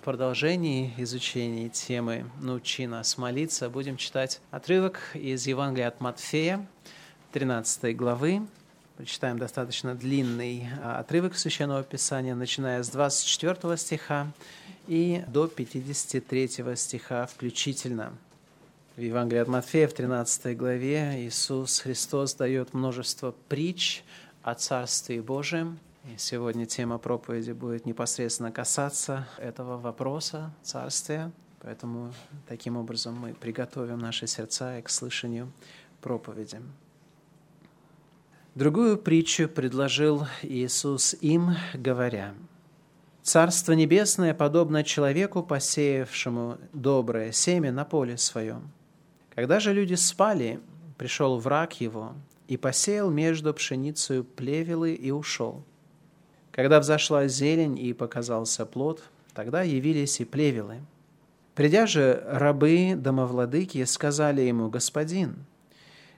В продолжении изучения темы «Научи нас молиться» будем читать отрывок из Евангелия от Матфея, 13 главы. Прочитаем достаточно длинный а, отрывок Священного Писания, начиная с 24 стиха и до 53 стиха включительно. В Евангелии от Матфея в 13 главе Иисус Христос дает множество притч о Царстве Божьем – и сегодня тема проповеди будет непосредственно касаться этого вопроса царствия, поэтому таким образом мы приготовим наши сердца к слышанию проповеди. Другую притчу предложил Иисус им, говоря, «Царство небесное подобно человеку, посеявшему доброе семя на поле своем. Когда же люди спали, пришел враг его и посеял между пшеницей плевелы и ушел. Когда взошла зелень и показался плод, тогда явились и плевелы. Придя же рабы домовладыки сказали ему, «Господин,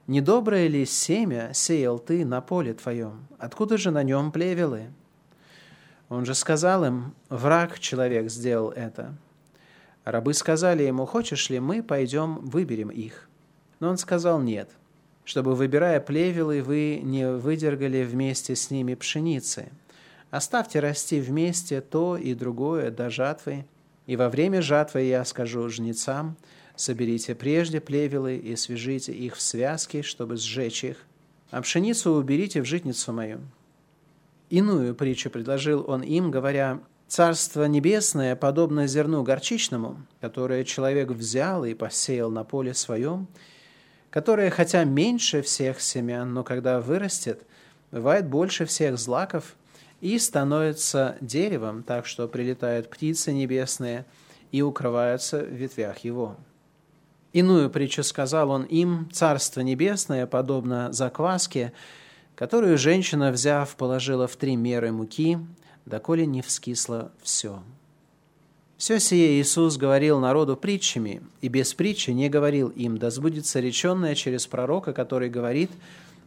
недоброе ли семя сеял ты на поле твоем? Откуда же на нем плевелы?» Он же сказал им, «Враг человек сделал это». Рабы сказали ему, «Хочешь ли мы пойдем выберем их?» Но он сказал, «Нет, чтобы, выбирая плевелы, вы не выдергали вместе с ними пшеницы». Оставьте расти вместе то и другое до жатвы, и во время жатвы я скажу жнецам, соберите прежде плевелы и свяжите их в связки, чтобы сжечь их, а пшеницу уберите в житницу мою». Иную притчу предложил он им, говоря, «Царство небесное подобно зерну горчичному, которое человек взял и посеял на поле своем, которое, хотя меньше всех семян, но когда вырастет, бывает больше всех злаков – и становится деревом, так что прилетают птицы небесные и укрываются в ветвях его. Иную притчу сказал он им, «Царство небесное подобно закваске, которую женщина, взяв, положила в три меры муки, доколе не вскисло все». Все сие Иисус говорил народу притчами, и без притчи не говорил им, да сбудется реченное через пророка, который говорит,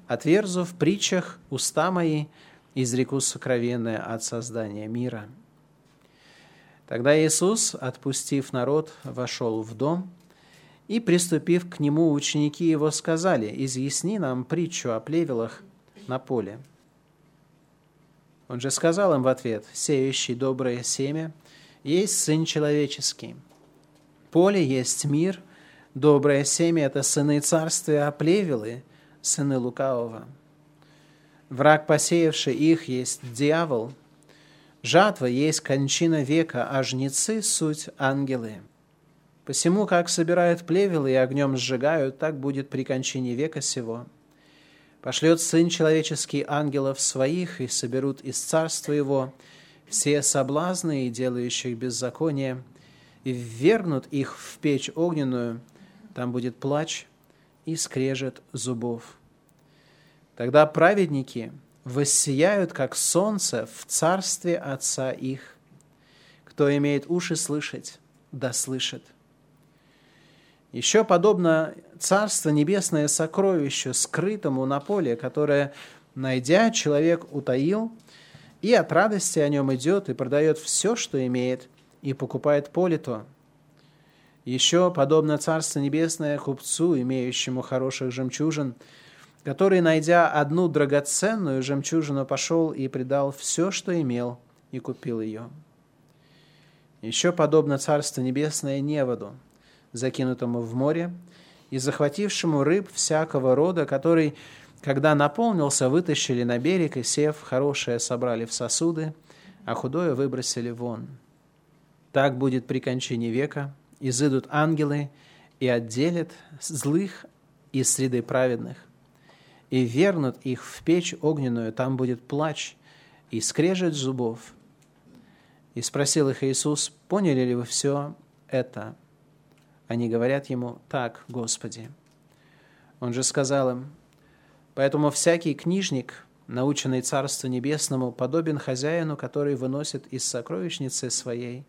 «Отверзу в притчах уста мои, изреку сокровенное от создания мира. Тогда Иисус, отпустив народ, вошел в дом, и, приступив к нему, ученики его сказали, «Изъясни нам притчу о плевелах на поле». Он же сказал им в ответ, «Сеющий доброе семя есть Сын Человеческий. Поле есть мир, доброе семя – это сыны царствия, а плевелы – сыны лукавого». Враг, посеявший их, есть дьявол. Жатва есть кончина века, а жнецы – суть ангелы. Посему, как собирают плевелы и огнем сжигают, так будет при кончине века сего. Пошлет Сын Человеческий ангелов своих, и соберут из царства Его все соблазны и делающих беззаконие, и ввергнут их в печь огненную, там будет плач и скрежет зубов. Тогда праведники воссияют, как солнце, в царстве Отца их. Кто имеет уши слышать, да слышит. Еще подобно Царство Небесное сокровище, скрытому на поле, которое, найдя, человек утаил, и от радости о нем идет и продает все, что имеет, и покупает поле то. Еще подобно Царство Небесное купцу, имеющему хороших жемчужин – который, найдя одну драгоценную жемчужину, пошел и предал все, что имел, и купил ее. Еще подобно Царство Небесное неводу, закинутому в море, и захватившему рыб всякого рода, который, когда наполнился, вытащили на берег и, сев, хорошее собрали в сосуды, а худое выбросили вон. Так будет при кончине века, изыдут ангелы и отделят злых из среды праведных, и вернут их в печь огненную, там будет плач и скрежет зубов. И спросил их Иисус, поняли ли вы все это? Они говорят ему, так, Господи. Он же сказал им, поэтому всякий книжник, наученный Царству Небесному, подобен хозяину, который выносит из сокровищницы своей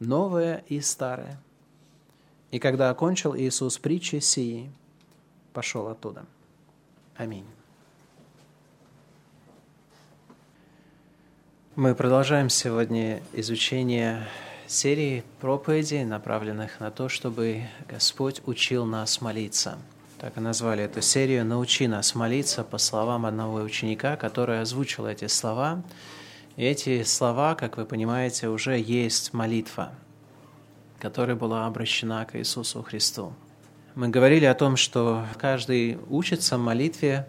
новое и старое. И когда окончил Иисус притчи сии, пошел оттуда. Аминь. Мы продолжаем сегодня изучение серии проповедей, направленных на то, чтобы Господь учил нас молиться. Так и назвали эту серию «Научи нас молиться» по словам одного ученика, который озвучил эти слова. И эти слова, как вы понимаете, уже есть молитва, которая была обращена к Иисусу Христу. Мы говорили о том, что каждый учится молитве,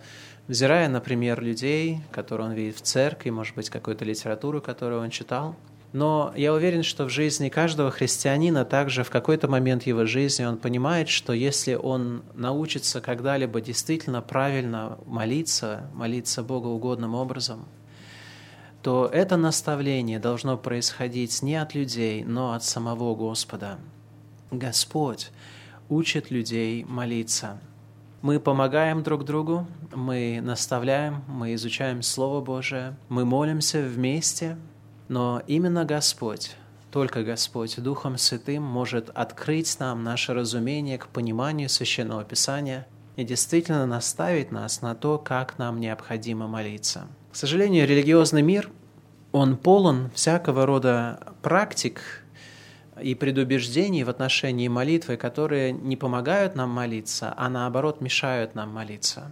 взирая, например, людей, которые он видит в церкви, может быть, какую-то литературу, которую он читал – но я уверен, что в жизни каждого христианина также в какой-то момент его жизни он понимает, что если он научится когда-либо действительно правильно молиться, молиться Богу угодным образом, то это наставление должно происходить не от людей, но от самого Господа. Господь учит людей молиться. Мы помогаем друг другу, мы наставляем, мы изучаем Слово Божие, мы молимся вместе – но именно Господь, только Господь Духом Святым может открыть нам наше разумение к пониманию Священного Писания и действительно наставить нас на то, как нам необходимо молиться. К сожалению, религиозный мир, он полон всякого рода практик и предубеждений в отношении молитвы, которые не помогают нам молиться, а наоборот мешают нам молиться.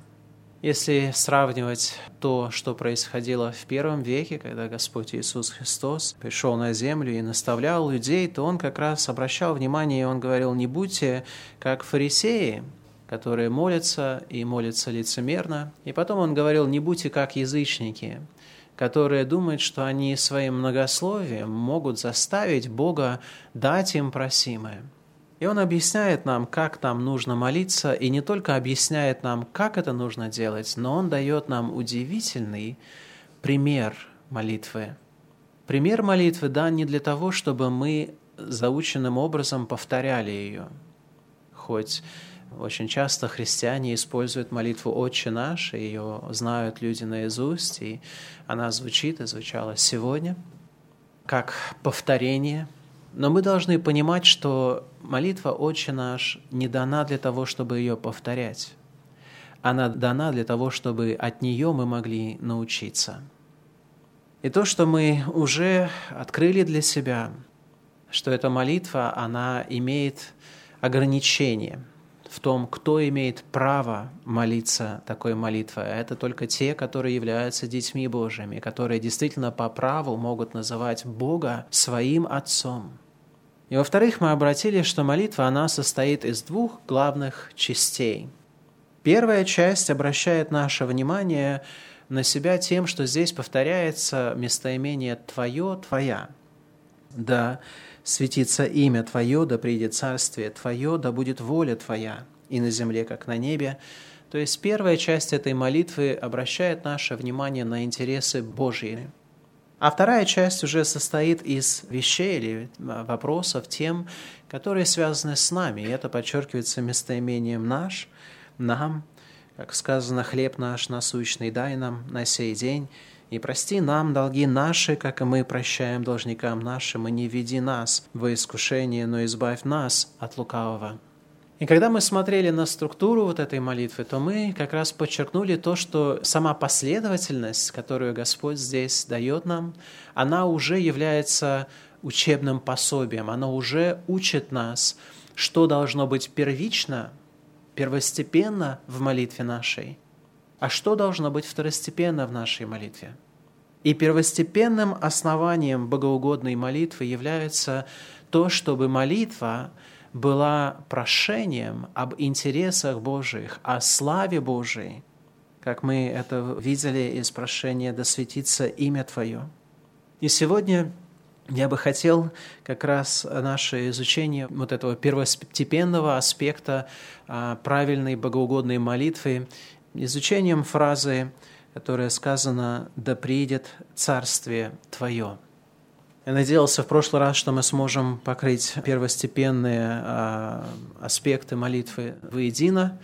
Если сравнивать то, что происходило в первом веке, когда Господь Иисус Христос пришел на землю и наставлял людей, то Он как раз обращал внимание, и Он говорил, не будьте как фарисеи, которые молятся и молятся лицемерно. И потом Он говорил, не будьте как язычники, которые думают, что они своим многословием могут заставить Бога дать им просимое. И он объясняет нам, как нам нужно молиться, и не только объясняет нам, как это нужно делать, но он дает нам удивительный пример молитвы. Пример молитвы дан не для того, чтобы мы заученным образом повторяли ее. Хоть очень часто христиане используют молитву «Отче наш», и ее знают люди наизусть, и она звучит и звучала сегодня, как повторение – но мы должны понимать, что молитва «Отче наш» не дана для того, чтобы ее повторять. Она дана для того, чтобы от нее мы могли научиться. И то, что мы уже открыли для себя, что эта молитва, она имеет ограничения в том, кто имеет право молиться такой молитвой. Это только те, которые являются детьми Божьими, которые действительно по праву могут называть Бога своим Отцом – и во-вторых, мы обратили, что молитва, она состоит из двух главных частей. Первая часть обращает наше внимание на себя тем, что здесь повторяется местоимение «твое», «твоя». Да светится имя Твое, да придет царствие Твое, да будет воля Твоя, и на земле, как на небе. То есть первая часть этой молитвы обращает наше внимание на интересы Божьи, а вторая часть уже состоит из вещей или а, вопросов, тем, которые связаны с нами. И это подчеркивается местоимением «наш», «нам», как сказано, «хлеб наш насущный дай нам на сей день». И прости нам долги наши, как и мы прощаем должникам нашим, и не веди нас во искушение, но избавь нас от лукавого. И когда мы смотрели на структуру вот этой молитвы, то мы как раз подчеркнули то, что сама последовательность, которую Господь здесь дает нам, она уже является учебным пособием, она уже учит нас, что должно быть первично, первостепенно в молитве нашей, а что должно быть второстепенно в нашей молитве. И первостепенным основанием богоугодной молитвы является то, чтобы молитва – была прошением об интересах Божьих, о славе Божией, как мы это видели из прошения «Да светится имя Твое». И сегодня я бы хотел как раз наше изучение вот этого первостепенного аспекта а, правильной богоугодной молитвы изучением фразы, которая сказана «Да придет Царствие Твое». Я надеялся в прошлый раз, что мы сможем покрыть первостепенные а, аспекты молитвы воедино,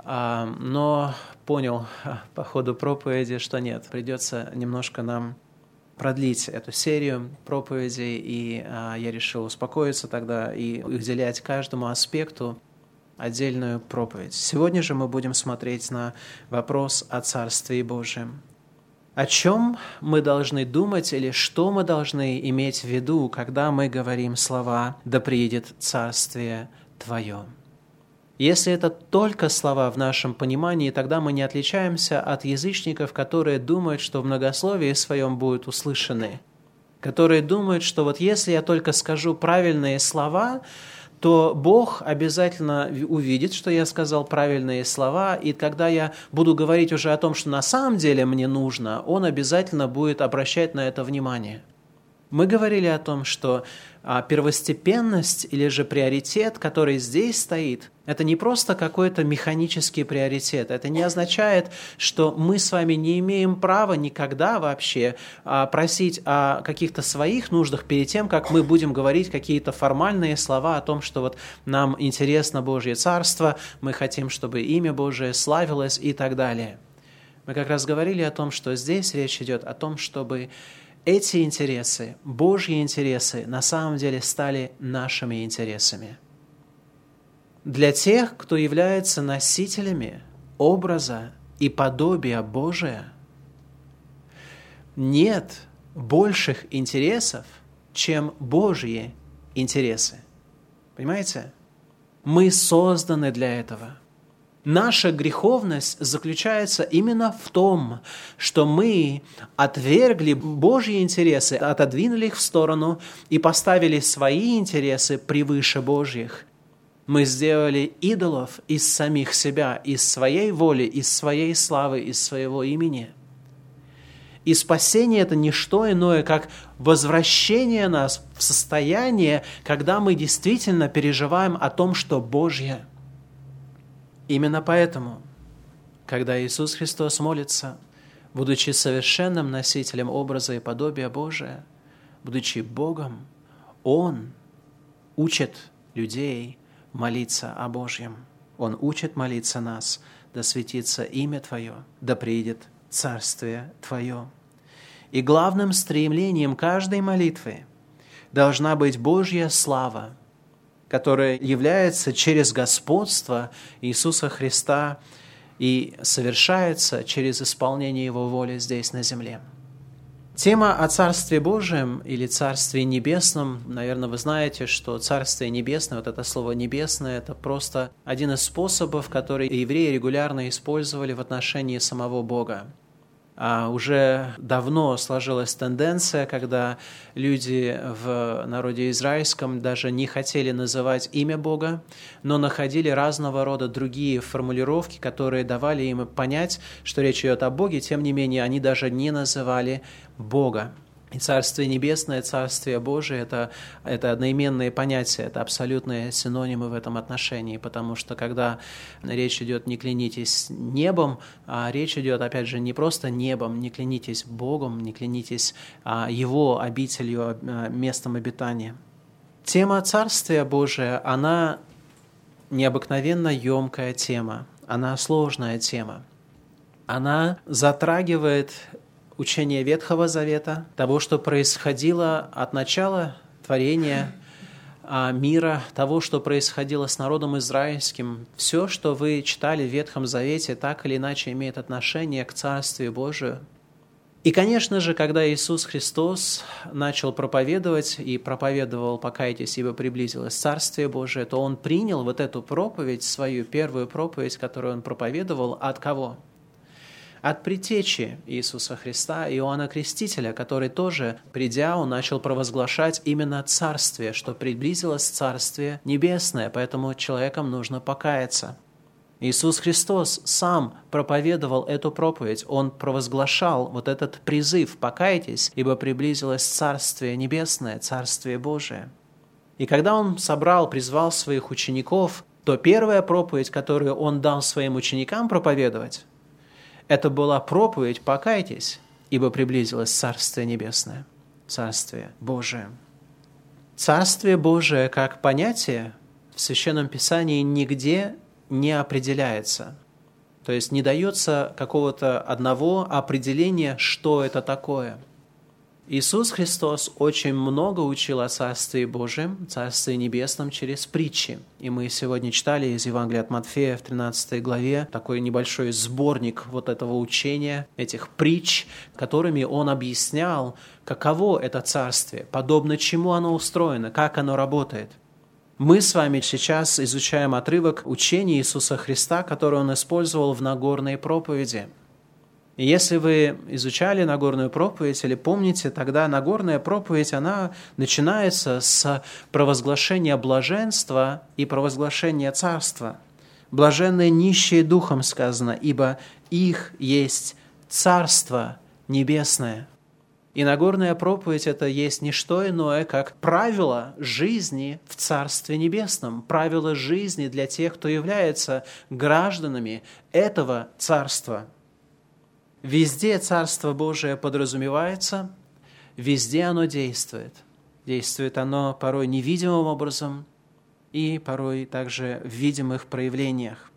а, но понял а, по ходу проповеди, что нет, придется немножко нам продлить эту серию проповедей, и а, я решил успокоиться тогда и уделять каждому аспекту отдельную проповедь. Сегодня же мы будем смотреть на вопрос о Царстве Божьем. О чем мы должны думать или что мы должны иметь в виду, когда мы говорим слова «Да приедет Царствие Твое»? Если это только слова в нашем понимании, тогда мы не отличаемся от язычников, которые думают, что в многословии своем будут услышаны, которые думают, что вот если я только скажу правильные слова, то Бог обязательно увидит, что я сказал правильные слова, и когда я буду говорить уже о том, что на самом деле мне нужно, Он обязательно будет обращать на это внимание. Мы говорили о том, что первостепенность или же приоритет, который здесь стоит, это не просто какой-то механический приоритет. Это не означает, что мы с вами не имеем права никогда вообще а, просить о каких-то своих нуждах перед тем, как мы будем говорить какие-то формальные слова о том, что вот нам интересно Божье Царство, мы хотим, чтобы имя Божие славилось и так далее. Мы как раз говорили о том, что здесь речь идет о том, чтобы эти интересы, Божьи интересы, на самом деле стали нашими интересами. Для тех, кто является носителями образа и подобия Божия, нет больших интересов, чем Божьи интересы. Понимаете? Мы созданы для этого – Наша греховность заключается именно в том, что мы отвергли Божьи интересы, отодвинули их в сторону и поставили свои интересы превыше Божьих. Мы сделали идолов из самих себя, из своей воли, из своей славы, из своего имени. И спасение – это не что иное, как возвращение нас в состояние, когда мы действительно переживаем о том, что Божье – Именно поэтому, когда Иисус Христос молится, будучи совершенным носителем образа и подобия Божия, будучи Богом, Он учит людей молиться о Божьем. Он учит молиться нас, да светится имя Твое, да приидет Царствие Твое. И главным стремлением каждой молитвы должна быть Божья слава – которое является через господство Иисуса Христа и совершается через исполнение Его воли здесь на земле. Тема о Царстве Божьем или Царстве Небесном, наверное, вы знаете, что Царствие Небесное, вот это слово «небесное», это просто один из способов, который евреи регулярно использовали в отношении самого Бога. А уже давно сложилась тенденция, когда люди в народе израильском даже не хотели называть имя Бога, но находили разного рода другие формулировки, которые давали им понять, что речь идет о Боге, тем не менее они даже не называли Бога. И Царствие Небесное, Царствие Божие это, – это одноименные понятия, это абсолютные синонимы в этом отношении, потому что когда речь идет «не клянитесь небом», а речь идет, опять же, не просто небом, не клянитесь Богом, не клянитесь а Его обителью, а, местом обитания. Тема Царствия Божия, она необыкновенно емкая тема, она сложная тема. Она затрагивает учения Ветхого Завета, того, что происходило от начала творения а, мира, того, что происходило с народом израильским. Все, что вы читали в Ветхом Завете, так или иначе имеет отношение к Царствию Божию. И, конечно же, когда Иисус Христос начал проповедовать и проповедовал «Покайтесь, ибо приблизилось Царствие Божие», то Он принял вот эту проповедь, свою первую проповедь, которую Он проповедовал, от кого? От притечи Иисуса Христа, Иоанна Крестителя, который тоже, придя, он начал провозглашать именно Царствие, что приблизилось Царствие Небесное, поэтому человекам нужно покаяться. Иисус Христос сам проповедовал эту проповедь, Он провозглашал вот этот призыв «покайтесь, ибо приблизилось Царствие Небесное, Царствие Божие». И когда Он собрал, призвал своих учеников, то первая проповедь, которую Он дал своим ученикам проповедовать, это была проповедь «Покайтесь, ибо приблизилось Царствие Небесное, Царствие Божие». Царствие Божие как понятие в Священном Писании нигде не определяется. То есть не дается какого-то одного определения, что это такое. Иисус Христос очень много учил о Царстве Божьем, Царстве Небесном через притчи. И мы сегодня читали из Евангелия от Матфея в 13 главе такой небольшой сборник вот этого учения, этих притч, которыми он объяснял, каково это Царствие, подобно чему оно устроено, как оно работает. Мы с вами сейчас изучаем отрывок учения Иисуса Христа, который он использовал в Нагорной проповеди – и если вы изучали Нагорную проповедь или помните, тогда Нагорная проповедь, она начинается с провозглашения блаженства и провозглашения царства. Блаженные нищие духом сказано, ибо их есть царство небесное. И Нагорная проповедь – это есть не что иное, как правило жизни в Царстве Небесном, правило жизни для тех, кто является гражданами этого Царства – Везде Царство Божие подразумевается, везде оно действует. Действует оно порой невидимым образом и порой также в видимых проявлениях.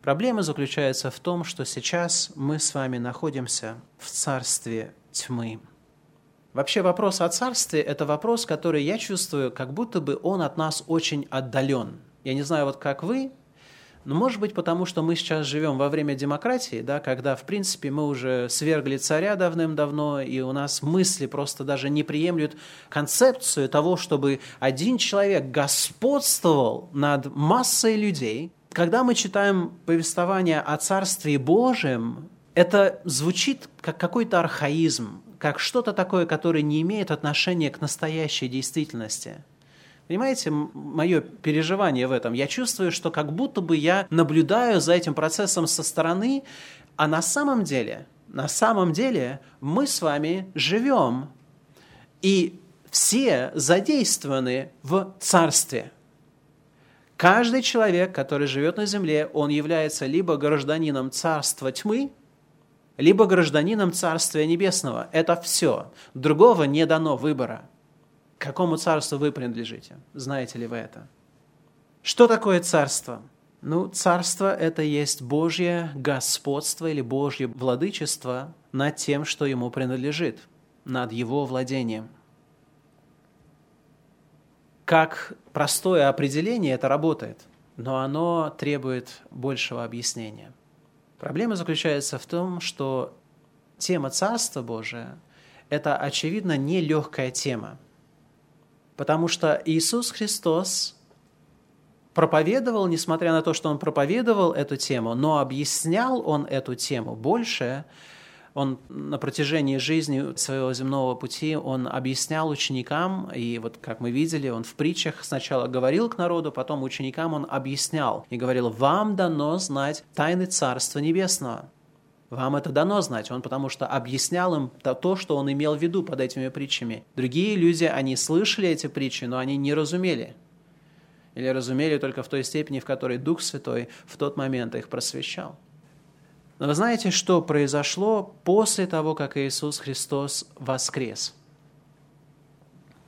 Проблема заключается в том, что сейчас мы с вами находимся в царстве тьмы. Вообще вопрос о царстве – это вопрос, который я чувствую, как будто бы он от нас очень отдален. Я не знаю, вот как вы, ну, может быть, потому что мы сейчас живем во время демократии, да, когда, в принципе, мы уже свергли царя давным-давно, и у нас мысли просто даже не приемлют концепцию того, чтобы один человек господствовал над массой людей. Когда мы читаем повествование о Царстве Божьем, это звучит как какой-то архаизм, как что-то такое, которое не имеет отношения к настоящей действительности – Понимаете, мое переживание в этом? Я чувствую, что как будто бы я наблюдаю за этим процессом со стороны, а на самом деле, на самом деле мы с вами живем, и все задействованы в царстве. Каждый человек, который живет на земле, он является либо гражданином царства тьмы, либо гражданином Царствия Небесного. Это все. Другого не дано выбора. К какому царству вы принадлежите? Знаете ли вы это? Что такое царство? Ну, царство – это есть Божье господство или Божье владычество над тем, что ему принадлежит, над его владением. Как простое определение это работает, но оно требует большего объяснения. Проблема заключается в том, что тема Царства Божия – это, очевидно, не легкая тема – Потому что Иисус Христос проповедовал, несмотря на то, что Он проповедовал эту тему, но объяснял Он эту тему больше, он на протяжении жизни своего земного пути, он объяснял ученикам, и вот как мы видели, он в притчах сначала говорил к народу, потом ученикам он объяснял и говорил, вам дано знать тайны Царства Небесного. Вам это дано знать, он потому что объяснял им то, что он имел в виду под этими притчами. Другие люди, они слышали эти притчи, но они не разумели. Или разумели только в той степени, в которой Дух Святой в тот момент их просвещал. Но вы знаете, что произошло после того, как Иисус Христос воскрес?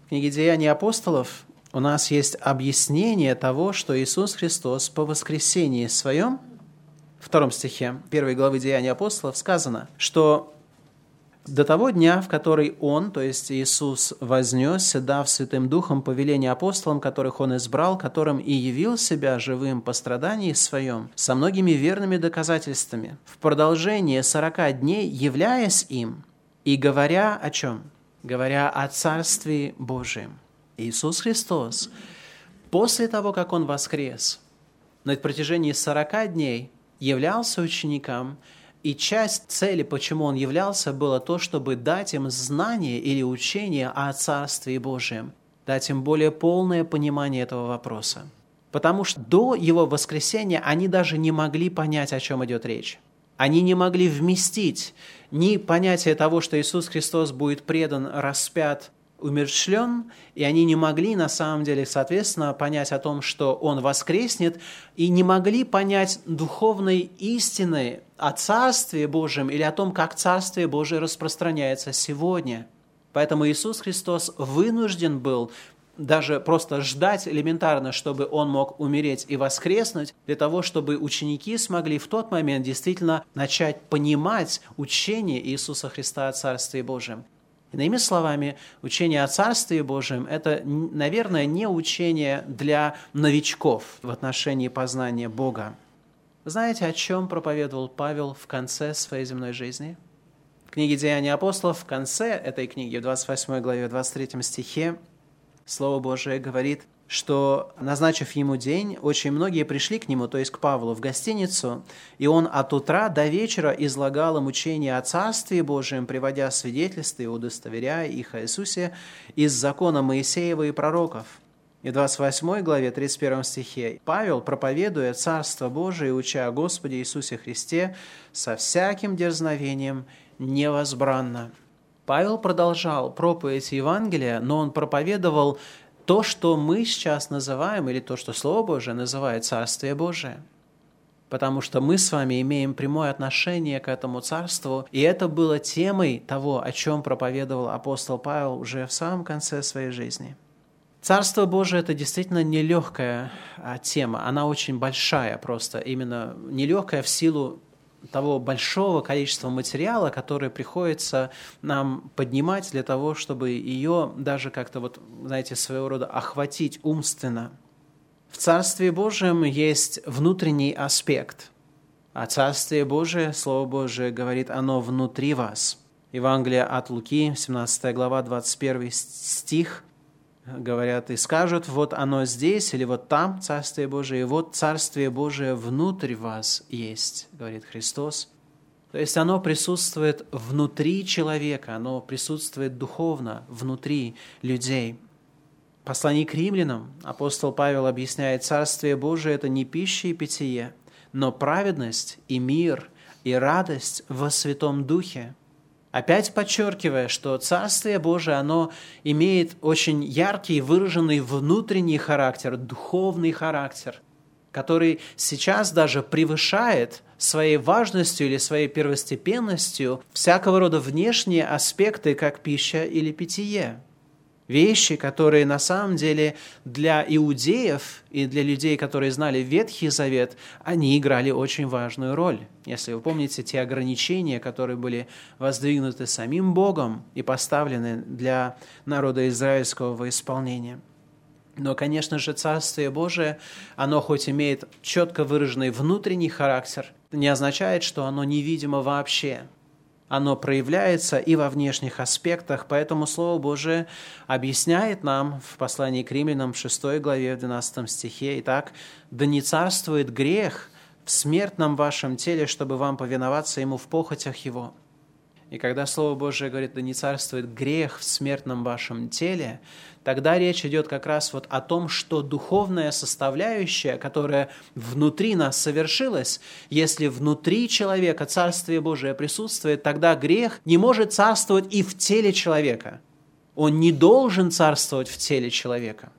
В книге «Деяний апостолов» у нас есть объяснение того, что Иисус Христос по воскресении своем – втором стихе первой главы Деяний апостолов сказано, что до того дня, в который Он, то есть Иисус, вознесся, дав Святым Духом повеление апостолам, которых Он избрал, которым и явил себя живым по страдании своем, со многими верными доказательствами, в продолжение сорока дней являясь им и говоря о чем? Говоря о Царстве Божьем. Иисус Христос, после того, как Он воскрес, на протяжении сорока дней являлся ученикам, и часть цели, почему он являлся, было то, чтобы дать им знание или учение о Царстве Божьем, дать им более полное понимание этого вопроса. Потому что до его воскресения они даже не могли понять, о чем идет речь. Они не могли вместить ни понятие того, что Иисус Христос будет предан, распят, умершлен, и они не могли на самом деле, соответственно, понять о том, что Он воскреснет, и не могли понять духовной истины о Царстве Божьем или о том, как Царствие Божие распространяется сегодня. Поэтому Иисус Христос вынужден был даже просто ждать элементарно, чтобы он мог умереть и воскреснуть, для того, чтобы ученики смогли в тот момент действительно начать понимать учение Иисуса Христа о Царстве Божьем. Иными словами, учение о Царстве Божьем – это, наверное, не учение для новичков в отношении познания Бога. Знаете, о чем проповедовал Павел в конце своей земной жизни? В книге «Деяния апостолов» в конце этой книги, в 28 главе, 23 стихе, Слово Божие говорит – что, назначив ему день, очень многие пришли к нему, то есть к Павлу, в гостиницу, и он от утра до вечера излагал им учение о Царстве Божьем, приводя свидетельства и удостоверяя их о Иисусе из закона Моисеева и пророков. И в 28 главе 31 стихе Павел, проповедуя Царство Божие уча о Господе Иисусе Христе, со всяким дерзновением невозбранно. Павел продолжал проповедь Евангелия, но он проповедовал то, что мы сейчас называем, или то, что Слово Божие называет Царствие Божие. Потому что мы с вами имеем прямое отношение к этому царству, и это было темой того, о чем проповедовал апостол Павел уже в самом конце своей жизни. Царство Божие – это действительно нелегкая а, тема, она очень большая просто, именно нелегкая в силу того большого количества материала, которое приходится нам поднимать для того, чтобы ее даже как-то вот, знаете, своего рода охватить умственно. В Царстве Божьем есть внутренний аспект, а Царствие Божие, Слово Божие говорит, оно внутри вас. Евангелие от Луки, 17 глава, 21 стих – говорят и скажут, вот оно здесь или вот там Царствие Божие, и вот Царствие Божие внутрь вас есть, говорит Христос. То есть оно присутствует внутри человека, оно присутствует духовно внутри людей. Послание к римлянам апостол Павел объясняет, Царствие Божие – это не пища и питье, но праведность и мир и радость во Святом Духе – Опять подчеркивая, что Царствие Божие, оно имеет очень яркий, выраженный внутренний характер, духовный характер, который сейчас даже превышает своей важностью или своей первостепенностью всякого рода внешние аспекты, как пища или питье вещи, которые на самом деле для иудеев и для людей, которые знали Ветхий Завет, они играли очень важную роль. Если вы помните те ограничения, которые были воздвигнуты самим Богом и поставлены для народа израильского во. Но, конечно же, Царствие Божие, оно хоть имеет четко выраженный внутренний характер, не означает, что оно невидимо вообще оно проявляется и во внешних аспектах, поэтому Слово Божие объясняет нам в послании к римлянам 6 главе в 12 стихе, «Итак, да не царствует грех в смертном вашем теле, чтобы вам повиноваться ему в похотях его». И когда Слово Божие говорит, да не царствует грех в смертном вашем теле, тогда речь идет как раз вот о том, что духовная составляющая, которая внутри нас совершилась, если внутри человека Царствие Божие присутствует, тогда грех не может царствовать и в теле человека. Он не должен царствовать в теле человека.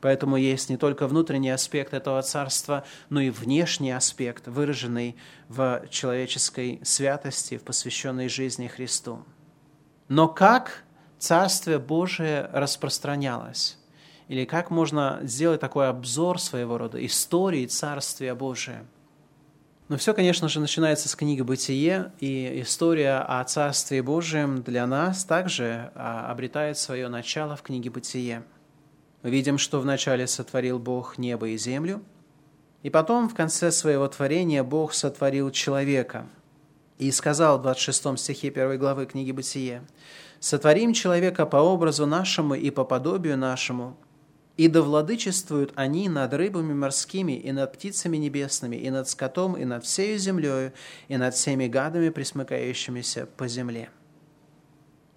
Поэтому есть не только внутренний аспект этого царства, но и внешний аспект, выраженный в человеческой святости, в посвященной жизни Христу. Но как Царствие Божие распространялось? Или как можно сделать такой обзор своего рода истории Царствия Божия? Но все, конечно же, начинается с книги «Бытие», и история о Царстве Божьем для нас также а, обретает свое начало в книге «Бытие». Мы видим, что вначале сотворил Бог небо и землю, и потом в конце своего творения Бог сотворил человека. И сказал в 26 стихе 1 главы книги «Бытие», «Сотворим человека по образу нашему и по подобию нашему, и да владычествуют они над рыбами морскими, и над птицами небесными, и над скотом, и над всею землею, и над всеми гадами, присмыкающимися по земле».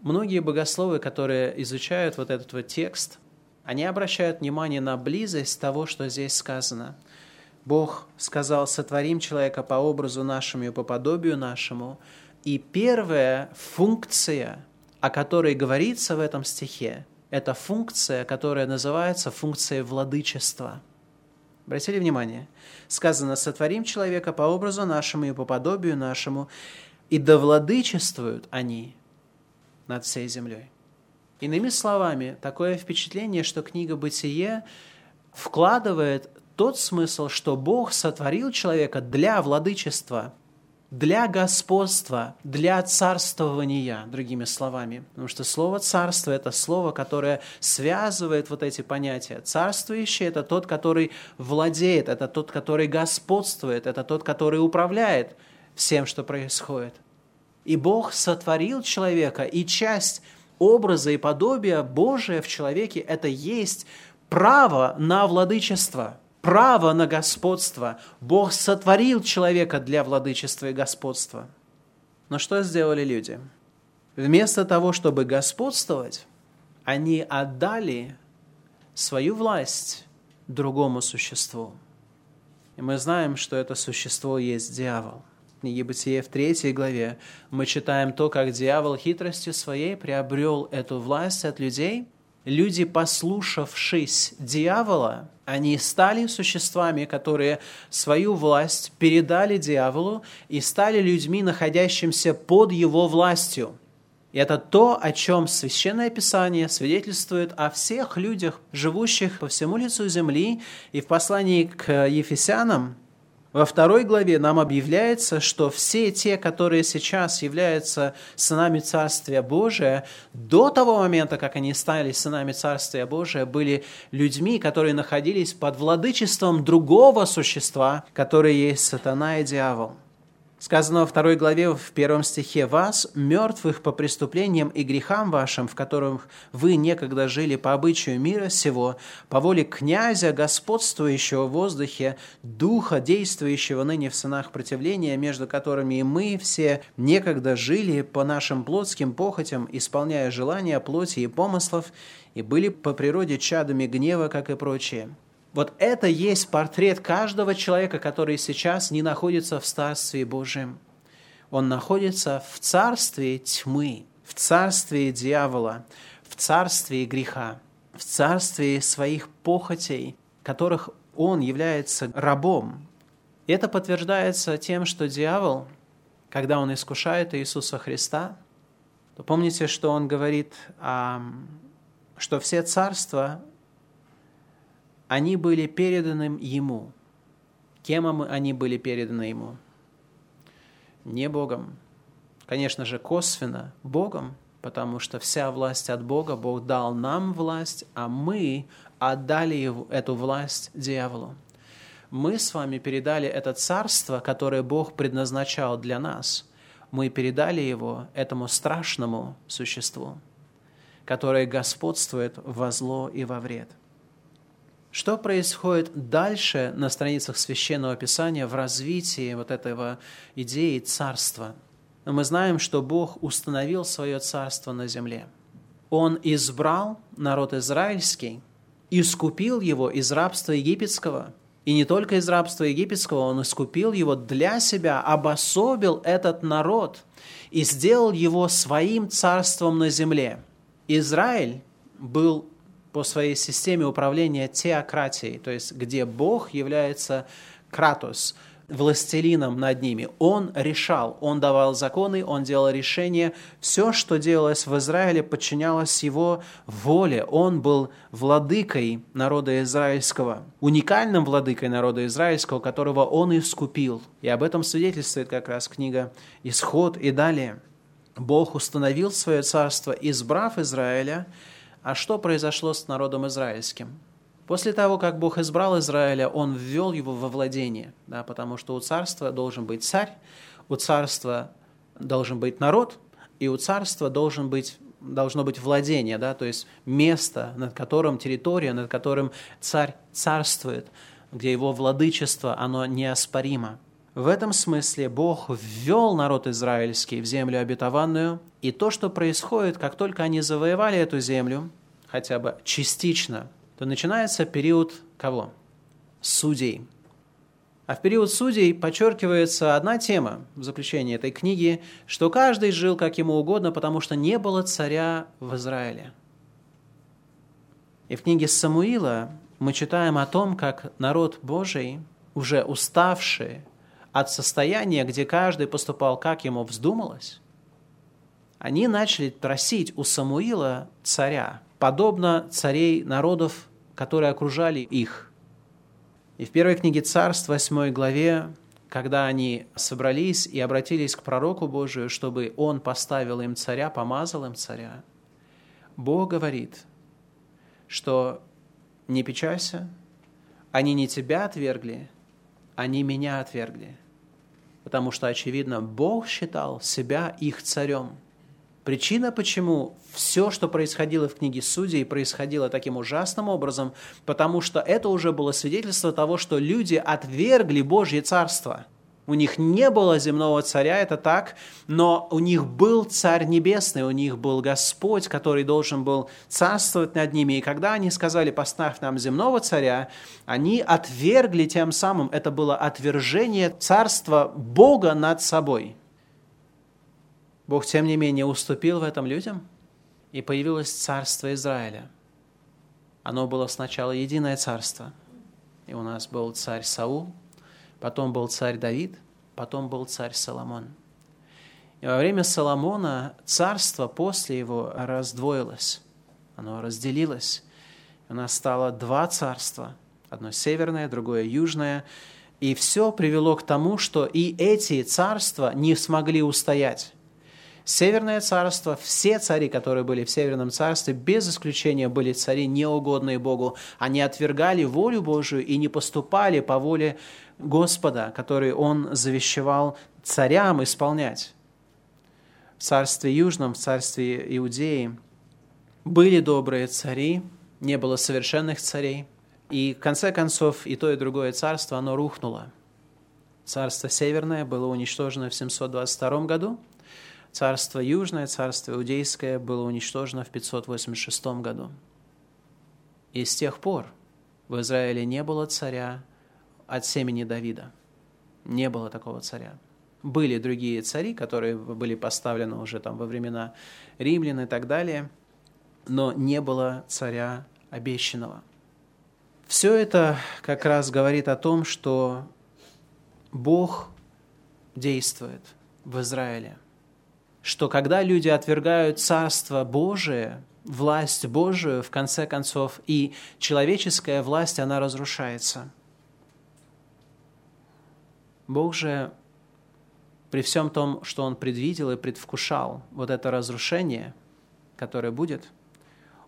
Многие богословы, которые изучают вот этот вот текст – они обращают внимание на близость того, что здесь сказано. Бог сказал, сотворим человека по образу нашему и по подобию нашему. И первая функция, о которой говорится в этом стихе, это функция, которая называется функцией владычества. Обратили внимание? Сказано, сотворим человека по образу нашему и по подобию нашему, и да владычествуют они над всей землей. Иными словами, такое впечатление, что книга «Бытие» вкладывает тот смысл, что Бог сотворил человека для владычества. для господства, для царствования, другими словами. Потому что слово «царство» – это слово, которое связывает вот эти понятия. Царствующий – это тот, который владеет, это тот, который господствует, это тот, который управляет всем, что происходит. И Бог сотворил человека, и часть образа и подобия Божия в человеке – это есть право на владычество – право на господство. Бог сотворил человека для владычества и господства. Но что сделали люди? Вместо того, чтобы господствовать, они отдали свою власть другому существу. И мы знаем, что это существо есть дьявол. В книге Бытие в третьей главе мы читаем то, как дьявол хитростью своей приобрел эту власть от людей – люди, послушавшись дьявола, они стали существами, которые свою власть передали дьяволу и стали людьми, находящимися под его властью. И это то, о чем Священное Писание свидетельствует о всех людях, живущих по всему лицу земли. И в послании к Ефесянам во второй главе нам объявляется, что все те, которые сейчас являются сынами Царствия Божия, до того момента, как они стали сынами Царствия Божия, были людьми, которые находились под владычеством другого существа, которое есть сатана и дьявол. Сказано во второй главе, в первом стихе, «Вас, мертвых по преступлениям и грехам вашим, в которых вы некогда жили по обычаю мира сего, по воле князя, господствующего в воздухе, духа, действующего ныне в сынах противления, между которыми и мы все некогда жили по нашим плотским похотям, исполняя желания плоти и помыслов, и были по природе чадами гнева, как и прочие». Вот это есть портрет каждого человека, который сейчас не находится в Царстве Божьем. Он находится в царстве тьмы, в царстве дьявола, в царстве греха, в царстве своих похотей, которых он является рабом. Это подтверждается тем, что дьявол, когда он искушает Иисуса Христа, то помните, что он говорит, что все царства они были переданы ему. Кем они были переданы ему? Не Богом. Конечно же, косвенно Богом, потому что вся власть от Бога, Бог дал нам власть, а мы отдали эту власть дьяволу. Мы с вами передали это царство, которое Бог предназначал для нас. Мы передали его этому страшному существу, которое господствует во зло и во вред. Что происходит дальше на страницах Священного Писания в развитии вот этого идеи царства? Мы знаем, что Бог установил свое царство на земле. Он избрал народ израильский, искупил его из рабства египетского. И не только из рабства египетского, он искупил его для себя, обособил этот народ и сделал его своим царством на земле. Израиль был по своей системе управления теократией, то есть где Бог является кратос, властелином над ними. Он решал, он давал законы, он делал решения. Все, что делалось в Израиле, подчинялось его воле. Он был владыкой народа израильского, уникальным владыкой народа израильского, которого он искупил. И об этом свидетельствует как раз книга «Исход» и далее. Бог установил свое царство, избрав Израиля – а что произошло с народом израильским? После того, как Бог избрал Израиля, Он ввел его во владение, да, потому что у царства должен быть царь, у царства должен быть народ, и у царства должен быть, должно быть владение, да, то есть место, над которым, территория, над которым царь царствует, где его владычество, оно неоспоримо. В этом смысле Бог ввел народ израильский в землю обетованную, и то, что происходит, как только они завоевали эту землю, хотя бы частично, то начинается период кого? Судей. А в период судей подчеркивается одна тема в заключении этой книги, что каждый жил как ему угодно, потому что не было царя в Израиле. И в книге Самуила мы читаем о том, как народ Божий, уже уставший от состояния, где каждый поступал, как ему вздумалось, они начали просить у Самуила царя, подобно царей народов, которые окружали их. И в первой книге Царств, 8 главе, когда они собрались и обратились к пророку Божию, чтобы он поставил им царя, помазал им царя, Бог говорит, что не печалься, они не тебя отвергли, они меня отвергли. Потому что, очевидно, Бог считал себя их царем. Причина, почему все, что происходило в книге Судей, происходило таким ужасным образом, потому что это уже было свидетельство того, что люди отвергли Божье Царство – у них не было земного царя, это так, но у них был Царь Небесный, у них был Господь, который должен был царствовать над ними. И когда они сказали, поставь нам земного царя, они отвергли тем самым, это было отвержение царства Бога над собой. Бог, тем не менее, уступил в этом людям, и появилось царство Израиля. Оно было сначала единое царство, и у нас был царь Саул, потом был царь Давид, потом был царь Соломон. И во время Соломона царство после его раздвоилось, оно разделилось. У нас стало два царства, одно северное, другое южное, и все привело к тому, что и эти царства не смогли устоять. Северное царство, все цари, которые были в Северном царстве, без исключения были цари неугодные Богу. Они отвергали волю Божию и не поступали по воле Господа, который Он завещевал царям исполнять. В царстве Южном, в царстве Иудеи были добрые цари, не было совершенных царей, и в конце концов и то, и другое царство, оно рухнуло. Царство Северное было уничтожено в 722 году, царство Южное, царство Иудейское было уничтожено в 586 году. И с тех пор в Израиле не было царя, от семени Давида. Не было такого царя. Были другие цари, которые были поставлены уже там во времена римлян и так далее, но не было царя обещанного. Все это как раз говорит о том, что Бог действует в Израиле. Что когда люди отвергают Царство Божие, власть Божию, в конце концов, и человеческая власть, она разрушается – Бог же при всем том, что Он предвидел и предвкушал вот это разрушение, которое будет,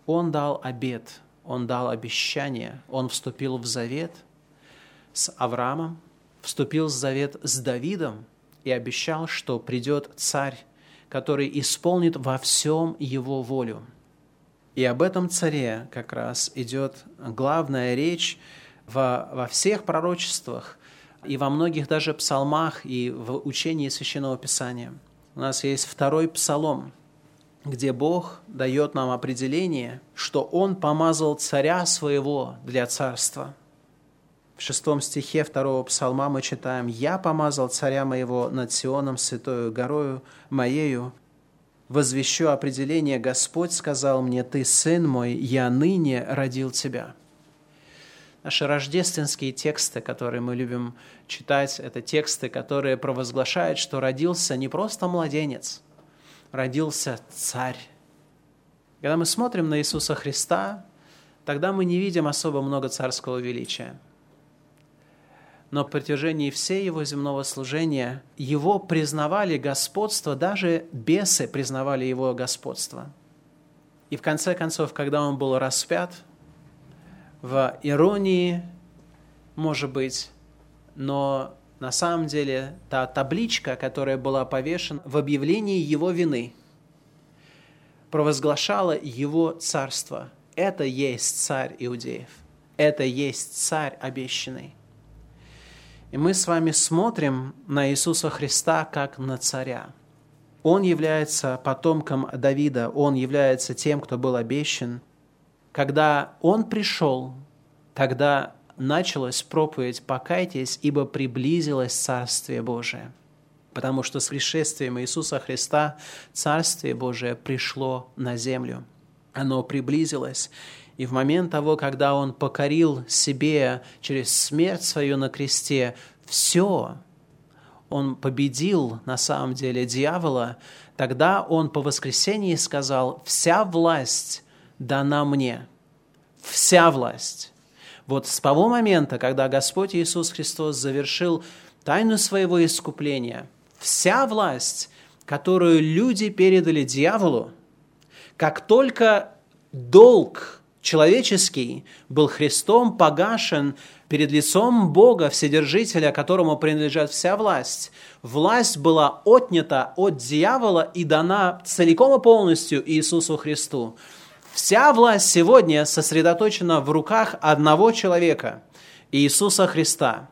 Он дал обет, Он дал обещание, Он вступил в завет с Авраамом, вступил в завет с Давидом и обещал, что придет царь, который исполнит во всем его волю. И об этом царе как раз идет главная речь во, во всех пророчествах, и во многих даже псалмах и в учении Священного Писания. У нас есть второй псалом, где Бог дает нам определение, что Он помазал царя своего для царства. Шестом стихе второго псалма мы читаем «Я помазал царя моего над Сионом, святою горою моею, возвещу определение, Господь сказал мне, Ты, сын мой, я ныне родил тебя». Наши рождественские тексты, которые мы любим читать, это тексты, которые провозглашают, что родился не просто младенец, родился царь. Когда мы смотрим на Иисуса Христа, тогда мы не видим особо много царского величия. Но в протяжении всей его земного служения его признавали господство, даже бесы признавали его господство. И в конце концов, когда он был распят – в иронии, может быть, но на самом деле та табличка, которая была повешена в объявлении его вины, провозглашала его царство. Это есть царь иудеев. Это есть царь обещанный. И мы с вами смотрим на Иисуса Христа как на царя. Он является потомком Давида, он является тем, кто был обещан – когда Он пришел, тогда началась проповедь «Покайтесь, ибо приблизилось Царствие Божие». Потому что с пришествием Иисуса Христа Царствие Божие пришло на землю. Оно приблизилось. И в момент того, когда Он покорил себе через смерть свою на кресте все, Он победил на самом деле дьявола, тогда Он по воскресении сказал, «Вся власть дана мне. Вся власть. Вот с того момента, когда Господь Иисус Христос завершил тайну своего искупления, вся власть, которую люди передали дьяволу, как только долг человеческий был Христом погашен перед лицом Бога, Вседержителя, которому принадлежит вся власть, власть была отнята от дьявола и дана целиком и полностью Иисусу Христу. Вся власть сегодня сосредоточена в руках одного человека, Иисуса Христа.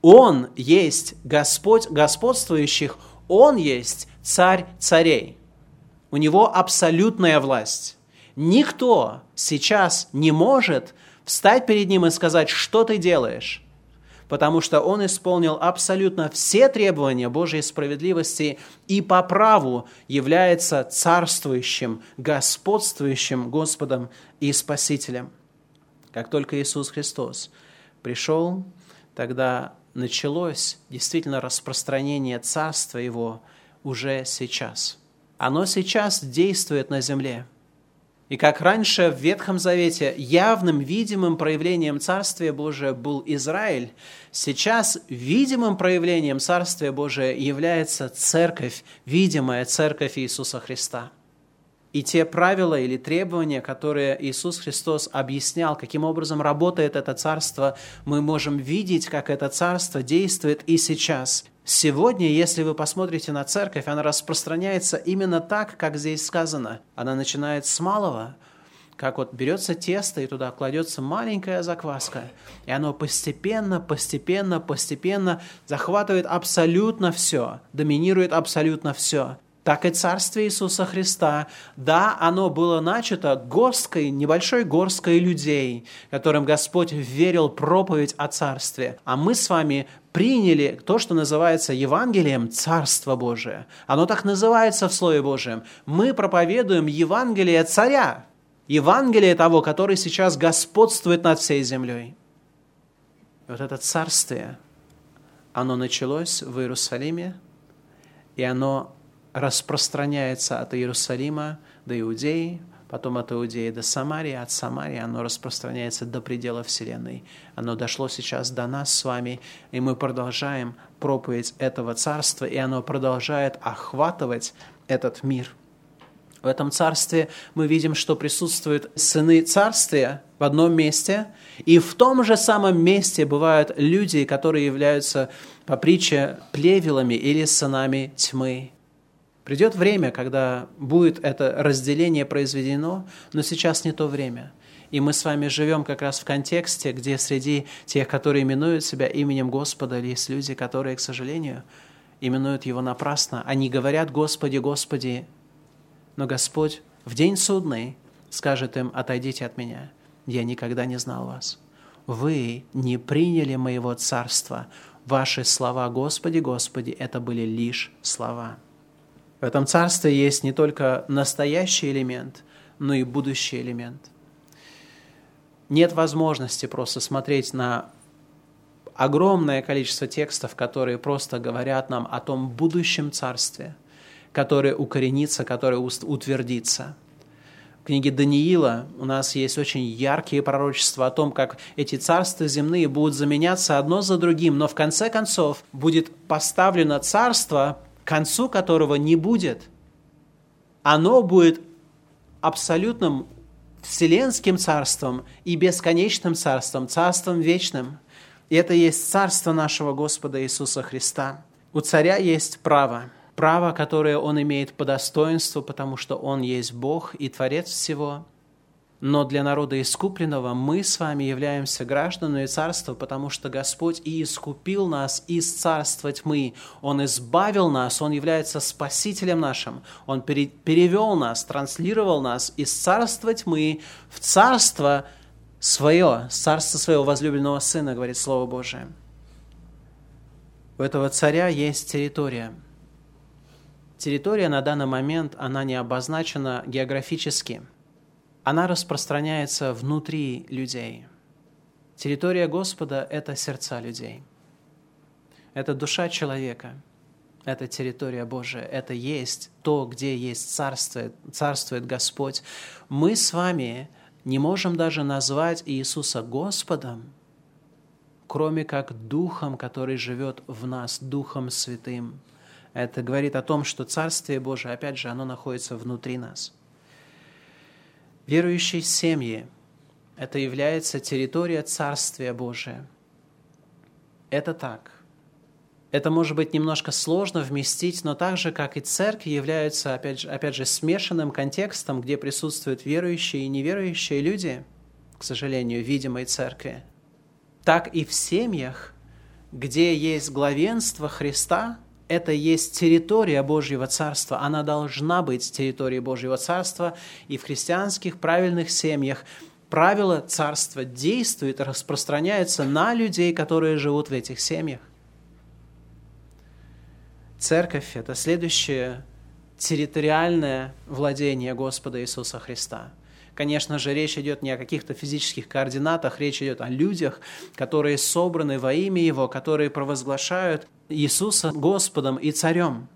Он есть Господь господствующих, Он есть Царь царей. У Него абсолютная власть. Никто сейчас не может встать перед Ним и сказать, что ты делаешь потому что он исполнил абсолютно все требования Божьей справедливости и по праву является царствующим, господствующим Господом и Спасителем. Как только Иисус Христос пришел, тогда началось действительно распространение Царства Его уже сейчас. Оно сейчас действует на земле – и как раньше в Ветхом Завете явным, видимым проявлением Царствия Божия был Израиль, сейчас видимым проявлением Царствия Божия является церковь, видимая церковь Иисуса Христа. И те правила или требования, которые Иисус Христос объяснял, каким образом работает это царство, мы можем видеть, как это царство действует и сейчас. Сегодня, если вы посмотрите на церковь, она распространяется именно так, как здесь сказано. Она начинает с малого, как вот берется тесто, и туда кладется маленькая закваска, и оно постепенно, постепенно, постепенно захватывает абсолютно все, доминирует абсолютно все так и Царствие Иисуса Христа. Да, оно было начато горской, небольшой горской людей, которым Господь верил проповедь о Царстве. А мы с вами приняли то, что называется Евангелием Царства Божие. Оно так называется в Слове Божьем. Мы проповедуем Евангелие Царя, Евангелие того, который сейчас господствует над всей землей. И вот это царствие, оно началось в Иерусалиме, и оно распространяется от Иерусалима до Иудеи, потом от Иудеи до Самарии, от Самарии оно распространяется до предела Вселенной. Оно дошло сейчас до нас с вами, и мы продолжаем проповедь этого царства, и оно продолжает охватывать этот мир. В этом царстве мы видим, что присутствуют сыны царствия в одном месте, и в том же самом месте бывают люди, которые являются по притче плевелами или сынами тьмы. Придет время, когда будет это разделение произведено, но сейчас не то время. И мы с вами живем как раз в контексте, где среди тех, которые именуют себя именем Господа, есть люди, которые, к сожалению, именуют Его напрасно. Они говорят «Господи, Господи», но Господь в день судный скажет им «Отойдите от меня, я никогда не знал вас». Вы не приняли моего царства. Ваши слова «Господи, Господи» – это были лишь слова. В этом царстве есть не только настоящий элемент, но и будущий элемент. Нет возможности просто смотреть на огромное количество текстов, которые просто говорят нам о том будущем царстве, которое укоренится, которое утвердится. В книге Даниила у нас есть очень яркие пророчества о том, как эти царства земные будут заменяться одно за другим, но в конце концов будет поставлено царство, концу которого не будет. Оно будет абсолютным вселенским царством и бесконечным царством, царством вечным. И это есть царство нашего Господа Иисуса Христа. У царя есть право, право, которое он имеет по достоинству, потому что он есть Бог и Творец всего – но для народа искупленного мы с вами являемся гражданами царства, потому что Господь и искупил нас из царства тьмы. Он избавил нас, Он является спасителем нашим. Он перевел нас, транслировал нас из царства тьмы в царство свое, царство своего возлюбленного Сына, говорит Слово Божие. У этого царя есть территория. Территория на данный момент, она не обозначена географически – она распространяется внутри людей. Территория Господа – это сердца людей. Это душа человека. Это территория Божия. Это есть то, где есть царствует, царствует Господь. Мы с вами не можем даже назвать Иисуса Господом, кроме как Духом, который живет в нас, Духом Святым. Это говорит о том, что Царствие Божие, опять же, оно находится внутри нас. Верующие семьи – это является территория Царствия Божия. Это так. Это может быть немножко сложно вместить, но так же, как и церкви, являются, опять же, опять же, смешанным контекстом, где присутствуют верующие и неверующие люди, к сожалению, видимой церкви, так и в семьях, где есть главенство Христа, это есть территория Божьего Царства. Она должна быть территорией Божьего Царства. И в христианских правильных семьях правило Царства действует, распространяется на людей, которые живут в этих семьях. Церковь – это следующее территориальное владение Господа Иисуса Христа. Конечно же, речь идет не о каких-то физических координатах, речь идет о людях, которые собраны во имя Его, которые провозглашают Иисуса Господом и Царем.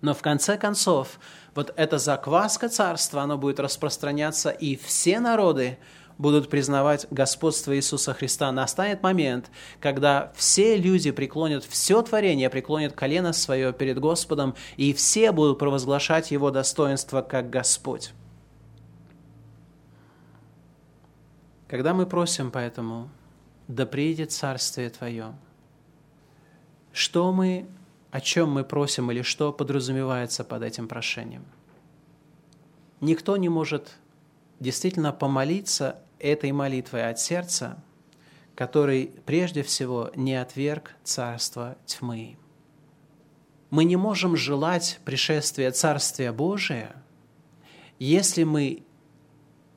Но в конце концов, вот эта закваска царства, она будет распространяться, и все народы будут признавать господство Иисуса Христа, настанет момент, когда все люди преклонят, все творение преклонит колено свое перед Господом, и все будут провозглашать Его достоинство как Господь. Когда мы просим поэтому, да приедет Царствие Твое, что мы, о чем мы просим или что подразумевается под этим прошением? Никто не может действительно помолиться этой молитвой от сердца, который прежде всего не отверг царство тьмы. Мы не можем желать пришествия Царствия Божия, если мы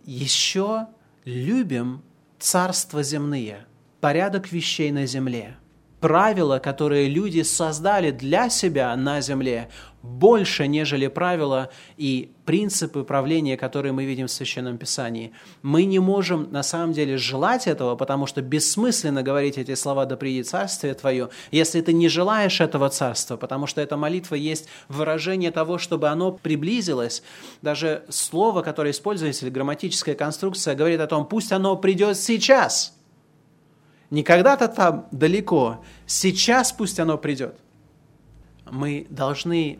еще любим царства земные, порядок вещей на земле – правила, которые люди создали для себя на земле, больше, нежели правила и принципы правления, которые мы видим в Священном Писании. Мы не можем на самом деле желать этого, потому что бессмысленно говорить эти слова «Да придет царствие Твое», если ты не желаешь этого царства, потому что эта молитва есть выражение того, чтобы оно приблизилось. Даже слово, которое используется, или грамматическая конструкция, говорит о том, пусть оно придет сейчас – не когда-то там далеко, сейчас пусть оно придет. Мы должны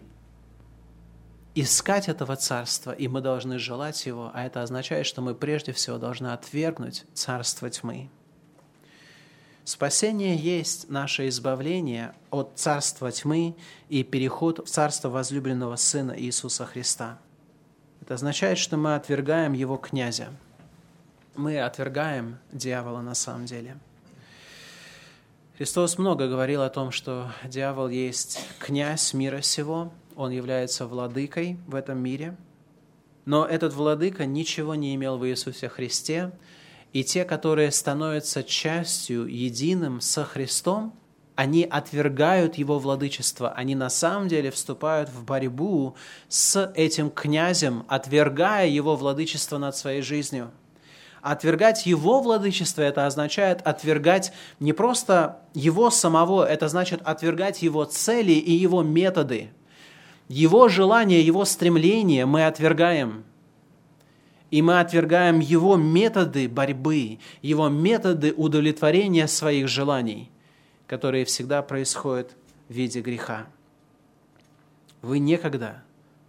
искать этого царства, и мы должны желать его, а это означает, что мы прежде всего должны отвергнуть царство тьмы. Спасение есть наше избавление от царства тьмы и переход в царство возлюбленного Сына Иисуса Христа. Это означает, что мы отвергаем его князя. Мы отвергаем дьявола на самом деле – Христос много говорил о том, что дьявол есть князь мира сего, он является владыкой в этом мире, но этот владыка ничего не имел в Иисусе Христе, и те, которые становятся частью, единым со Христом, они отвергают его владычество, они на самом деле вступают в борьбу с этим князем, отвергая его владычество над своей жизнью – Отвергать его владычество – это означает отвергать не просто его самого, это значит отвергать его цели и его методы. Его желания, его стремления мы отвергаем. И мы отвергаем его методы борьбы, его методы удовлетворения своих желаний, которые всегда происходят в виде греха. Вы некогда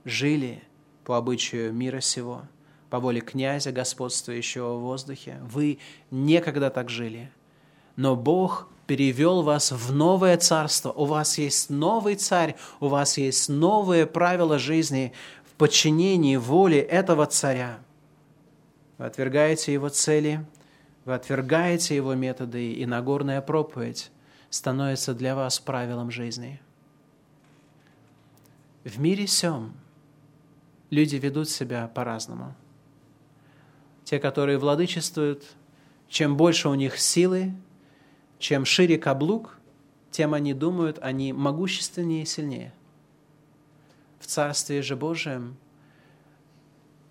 жили по обычаю мира сего – по воле князя, господствующего в воздухе. Вы некогда так жили. Но Бог перевел вас в новое царство. У вас есть новый царь, у вас есть новые правила жизни в подчинении воле этого царя. Вы отвергаете его цели, вы отвергаете его методы, и Нагорная проповедь становится для вас правилом жизни. В мире сем люди ведут себя по-разному – те, которые владычествуют, чем больше у них силы, чем шире каблук, тем они думают, они могущественнее и сильнее. В Царстве же Божьем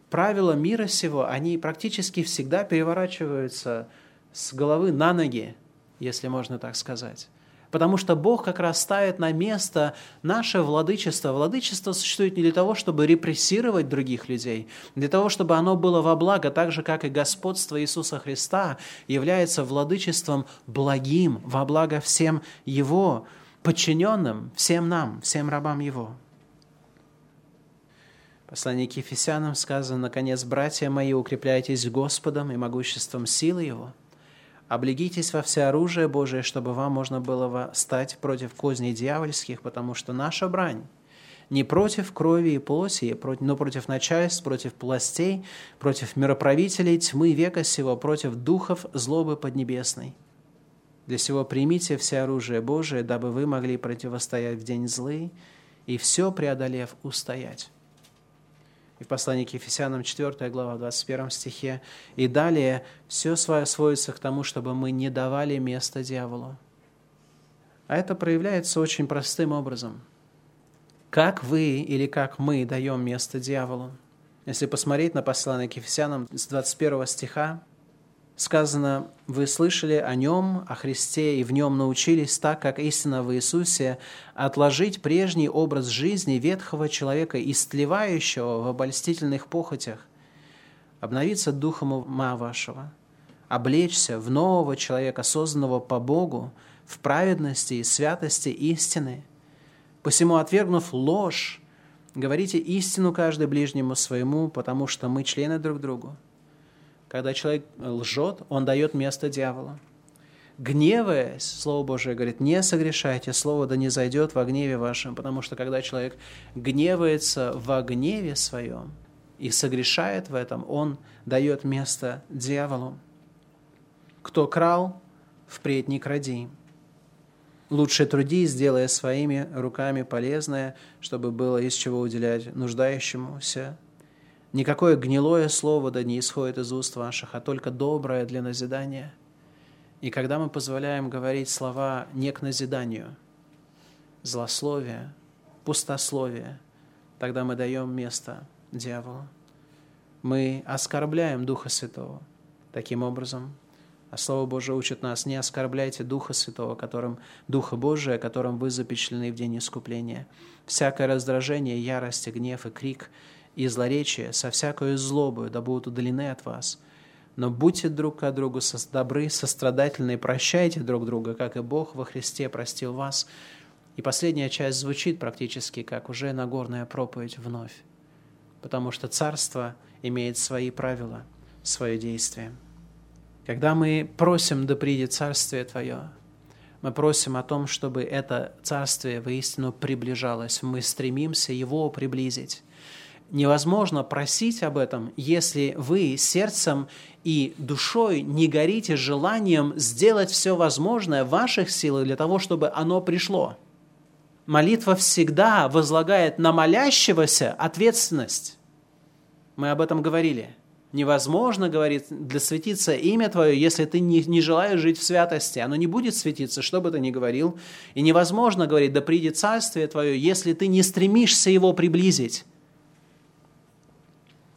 правила мира сего, они практически всегда переворачиваются с головы на ноги, если можно так сказать. Потому что Бог как раз ставит на место наше владычество. Владычество существует не для того, чтобы репрессировать других людей, для того, чтобы оно было во благо, так же, как и господство Иисуса Христа является владычеством благим, во благо всем Его подчиненным, всем нам, всем рабам Его. Послание к Ефесянам сказано, «Наконец, братья мои, укрепляйтесь Господом и могуществом силы Его» Облегитесь во все оружие Божие, чтобы вам можно было стать против козней дьявольских, потому что наша брань не против крови и плоти, но против начальств, против властей, против мироправителей тьмы века сего, против духов злобы поднебесной. Для сего примите все оружие Божие, дабы вы могли противостоять в день злый и все преодолев устоять. И в послании к Ефесянам 4 глава 21 стихе. И далее все свое сводится к тому, чтобы мы не давали место дьяволу. А это проявляется очень простым образом. Как вы или как мы даем место дьяволу? Если посмотреть на послание к Ефесянам с 21 стиха, сказано, вы слышали о Нем, о Христе, и в Нем научились так, как истинно в Иисусе, отложить прежний образ жизни ветхого человека, истлевающего в обольстительных похотях, обновиться духом ума вашего, облечься в нового человека, созданного по Богу, в праведности и святости истины. Посему, отвергнув ложь, говорите истину каждый ближнему своему, потому что мы члены друг другу. Когда человек лжет, он дает место дьяволу. Гневаясь, Слово Божие говорит, не согрешайте, Слово да не зайдет во гневе вашем, потому что когда человек гневается во гневе своем и согрешает в этом, он дает место дьяволу. Кто крал, впредь не кради. Лучше труди, сделая своими руками полезное, чтобы было из чего уделять нуждающемуся. Никакое гнилое слово да не исходит из уст ваших, а только доброе для назидания. И когда мы позволяем говорить слова не к назиданию, злословие, пустословие, тогда мы даем место дьяволу. Мы оскорбляем Духа Святого. Таким образом, а Слово Божие учит нас, не оскорбляйте Духа Святого, которым, Духа Божия, которым вы запечатлены в день искупления. Всякое раздражение, ярость, гнев и крик – и злоречие со всякою злобою да будут удалены от вас. Но будьте друг к другу добры, сострадательны, прощайте друг друга, как и Бог во Христе простил вас. И последняя часть звучит практически как уже Нагорная проповедь вновь, потому что Царство имеет свои правила, свое действие. Когда мы просим «Да придет Царствие Твое», мы просим о том, чтобы это Царствие воистину приближалось. Мы стремимся его приблизить невозможно просить об этом, если вы сердцем и душой не горите желанием сделать все возможное в ваших силах для того, чтобы оно пришло. Молитва всегда возлагает на молящегося ответственность. Мы об этом говорили. Невозможно, говорит, для светиться имя Твое, если ты не, не желаешь жить в святости. Оно не будет светиться, что бы ты ни говорил. И невозможно, говорит, да придет царствие Твое, если ты не стремишься его приблизить.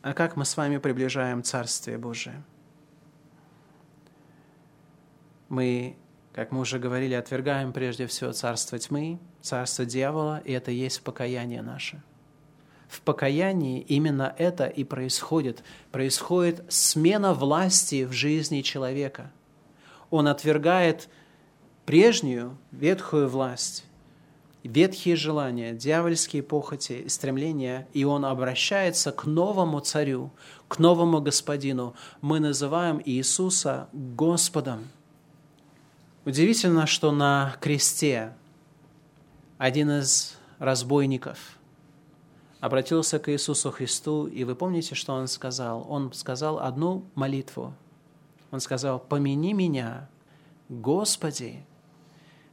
А как мы с вами приближаем Царствие Божие? Мы, как мы уже говорили, отвергаем прежде всего царство тьмы, царство дьявола, и это есть покаяние наше. В покаянии именно это и происходит. Происходит смена власти в жизни человека. Он отвергает прежнюю ветхую власть ветхие желания, дьявольские похоти и стремления, и он обращается к новому царю, к новому господину. Мы называем Иисуса Господом. Удивительно, что на кресте один из разбойников обратился к Иисусу Христу, и вы помните, что он сказал? Он сказал одну молитву. Он сказал, «Помяни меня, Господи,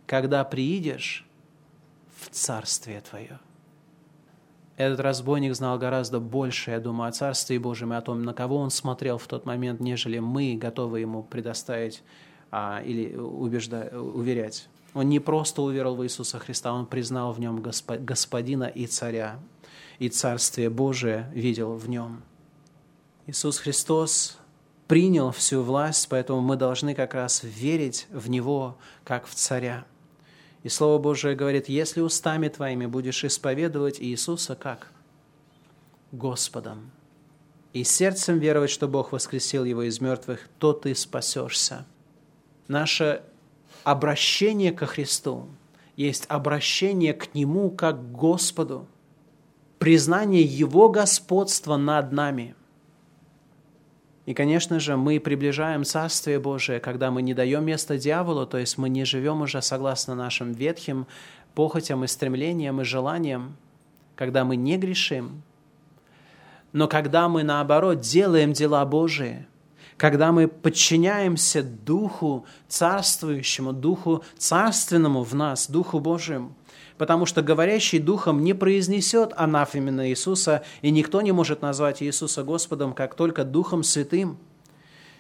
когда приидешь в Царствие Твое. Этот разбойник знал гораздо больше, я думаю, о Царстве Божьем и о том, на кого он смотрел в тот момент, нежели мы готовы ему предоставить а, или убеждать, уверять. Он не просто уверовал в Иисуса Христа, он признал в нем Господина и Царя, и Царствие Божие видел в нем. Иисус Христос принял всю власть, поэтому мы должны как раз верить в Него, как в Царя – И Слово Божие говорит, если устами твоими будешь исповедовать Иисуса как? Господом. И сердцем веровать, что Бог воскресил его из мертвых, то ты спасешься. Наше обращение ко Христу есть обращение к Нему как к Господу, признание Его господства над нами – и, конечно же, мы приближаем Царствие Божие, когда мы не даем место дьяволу, то есть мы не живем уже согласно нашим ветхим похотям и стремлениям и желаниям, когда мы не грешим. Но когда мы, наоборот, делаем дела Божии, когда мы подчиняемся Духу Царствующему, Духу Царственному в нас, Духу Божьему – потому что говорящий духом не произнесет анафеменно Иисуса, и никто не может назвать Иисуса Господом, как только Духом Святым.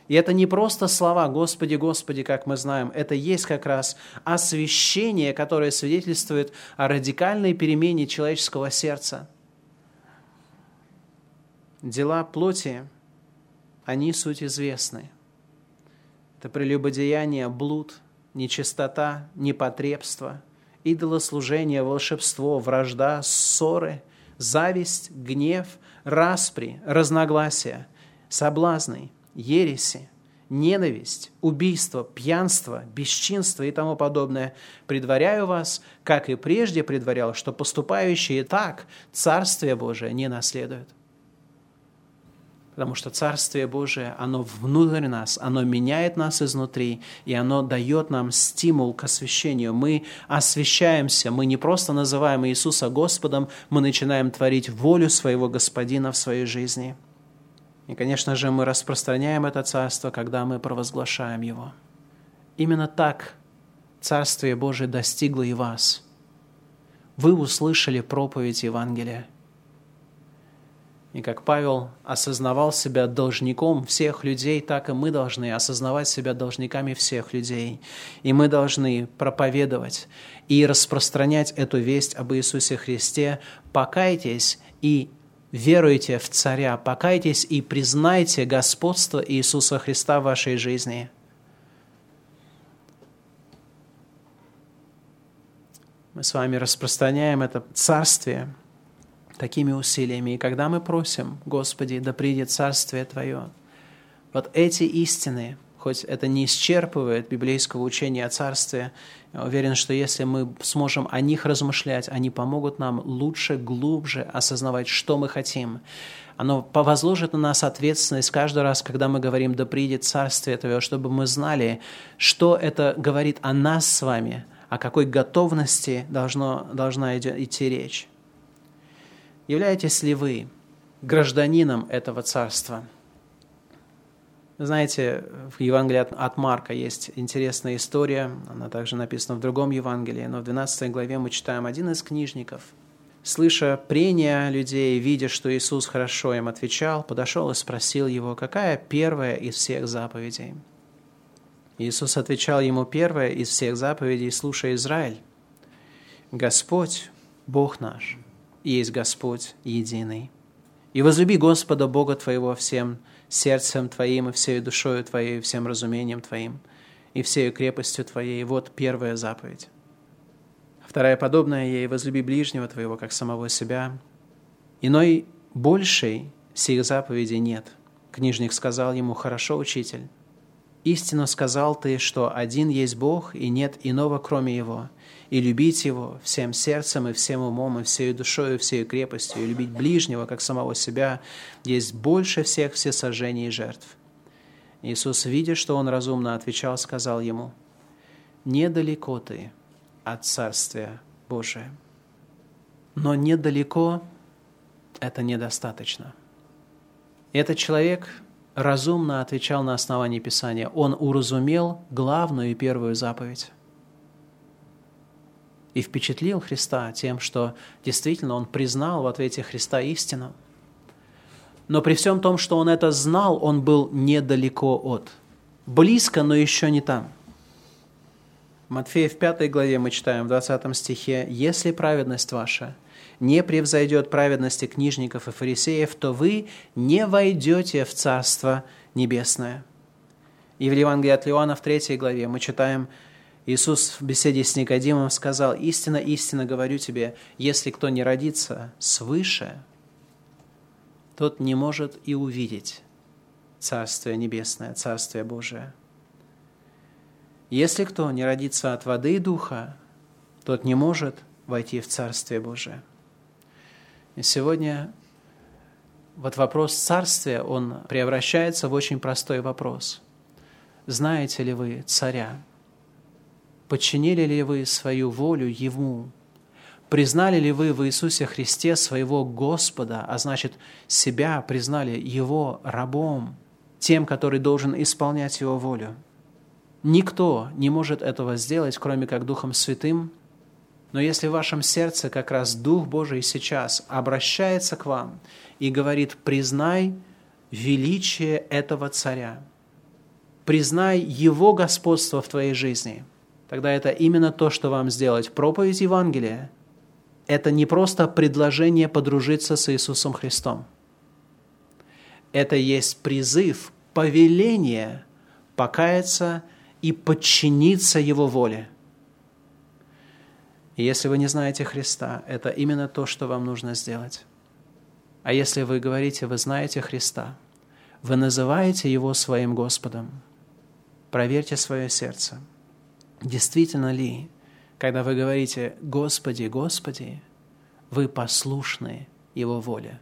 И это не просто слова «Господи, Господи», как мы знаем, это есть как раз освящение, которое свидетельствует о радикальной перемене человеческого сердца. Дела плоти, они суть известны. Это прелюбодеяние, блуд, нечистота, непотребство – идолослужение, волшебство, вражда, ссоры, зависть, гнев, распри, разногласия, соблазны, ереси, ненависть, убийство, пьянство, бесчинство и тому подобное, предваряю вас, как и прежде предварял, что поступающие так Царствие Божие не наследуют. Потому что Царствие Божие, оно внутрь нас, оно меняет нас изнутри, и оно дает нам стимул к освящению. Мы освящаемся, мы не просто называем Иисуса Господом, мы начинаем творить волю своего Господина в своей жизни. И, конечно же, мы распространяем это Царство, когда мы провозглашаем Его. Именно так Царствие Божие достигло и вас. Вы услышали проповедь Евангелия – и как Павел осознавал себя должником всех людей, так и мы должны осознавать себя должниками всех людей. И мы должны проповедовать и распространять эту весть об Иисусе Христе. Покайтесь и веруйте в Царя, покайтесь и признайте господство Иисуса Христа в вашей жизни. Мы с вами распространяем это царствие – такими усилиями. И когда мы просим, Господи, да придет Царствие Твое, вот эти истины, хоть это не исчерпывает библейского учения о Царстве, я уверен, что если мы сможем о них размышлять, они помогут нам лучше, глубже осознавать, что мы хотим. Оно возложит на нас ответственность каждый раз, когда мы говорим «Да придет Царствие Твое», чтобы мы знали, что это говорит о нас с вами, о какой готовности должно, должна идти речь. Являетесь ли вы гражданином этого царства? Знаете, в Евангелии от Марка есть интересная история, она также написана в другом Евангелии, но в 12 главе мы читаем один из книжников, слыша прения людей, видя, что Иисус хорошо им отвечал, подошел и спросил его, какая первая из всех заповедей. Иисус отвечал ему, первая из всех заповедей, слушай, Израиль, Господь, Бог наш, есть Господь единый. И возлюби Господа Бога твоего всем сердцем твоим, и всей душою твоей, и всем разумением твоим, и всей крепостью твоей. Вот первая заповедь. Вторая подобная ей – возлюби ближнего твоего, как самого себя. Иной большей сих заповедей нет. Книжник сказал ему, хорошо, учитель, истинно сказал ты, что один есть Бог, и нет иного, кроме Его – и любить Его всем сердцем и всем умом, и всей душой, и всей крепостью, и любить ближнего, как самого себя, есть больше всех всесожжений и жертв. Иисус, видя, что он разумно отвечал, сказал ему, «Недалеко ты от Царствия Божия». Но недалеко – это недостаточно. Этот человек разумно отвечал на основании Писания. Он уразумел главную и первую заповедь и впечатлил Христа тем, что действительно он признал в ответе Христа истину. Но при всем том, что он это знал, он был недалеко от. Близко, но еще не там. Матфея в 5 главе мы читаем в 20 стихе, «Если праведность ваша не превзойдет праведности книжников и фарисеев, то вы не войдете в Царство Небесное». И в Евангелии от Иоанна в 3 главе мы читаем, Иисус в беседе с Никодимом сказал, «Истинно, истинно говорю тебе, если кто не родится свыше, тот не может и увидеть Царствие Небесное, Царствие Божие. Если кто не родится от воды и духа, тот не может войти в Царствие Божие». И сегодня вот вопрос царствия, он превращается в очень простой вопрос. Знаете ли вы царя? Подчинили ли вы свою волю Ему? Признали ли вы в Иисусе Христе своего Господа, а значит, себя признали Его рабом, тем, который должен исполнять Его волю? Никто не может этого сделать, кроме как Духом Святым. Но если в вашем сердце как раз Дух Божий сейчас обращается к вам и говорит, признай величие этого царя, признай его господство в твоей жизни – тогда это именно то, что вам сделать. Проповедь Евангелия – это не просто предложение подружиться с Иисусом Христом. Это есть призыв, повеление покаяться и подчиниться Его воле. И если вы не знаете Христа, это именно то, что вам нужно сделать. А если вы говорите, вы знаете Христа, вы называете Его своим Господом, проверьте свое сердце – Действительно ли, когда вы говорите «Господи, Господи», вы послушны Его воле?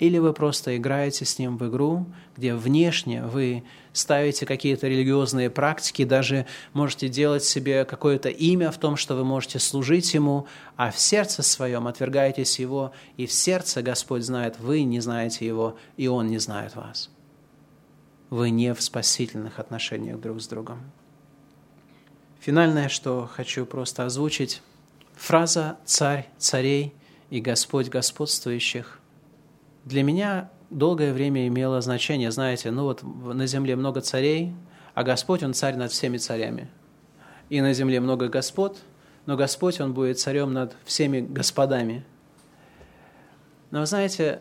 Или вы просто играете с Ним в игру, где внешне вы ставите какие-то религиозные практики, даже можете делать себе какое-то имя в том, что вы можете служить Ему, а в сердце своем отвергаетесь Его, и в сердце Господь знает, вы не знаете Его, и Он не знает вас. Вы не в спасительных отношениях друг с другом. Финальное, что хочу просто озвучить, фраза «царь царей и Господь господствующих» для меня долгое время имела значение, знаете, ну вот на земле много царей, а Господь, Он царь над всеми царями. И на земле много господ, но Господь, Он будет царем над всеми господами. Но вы знаете,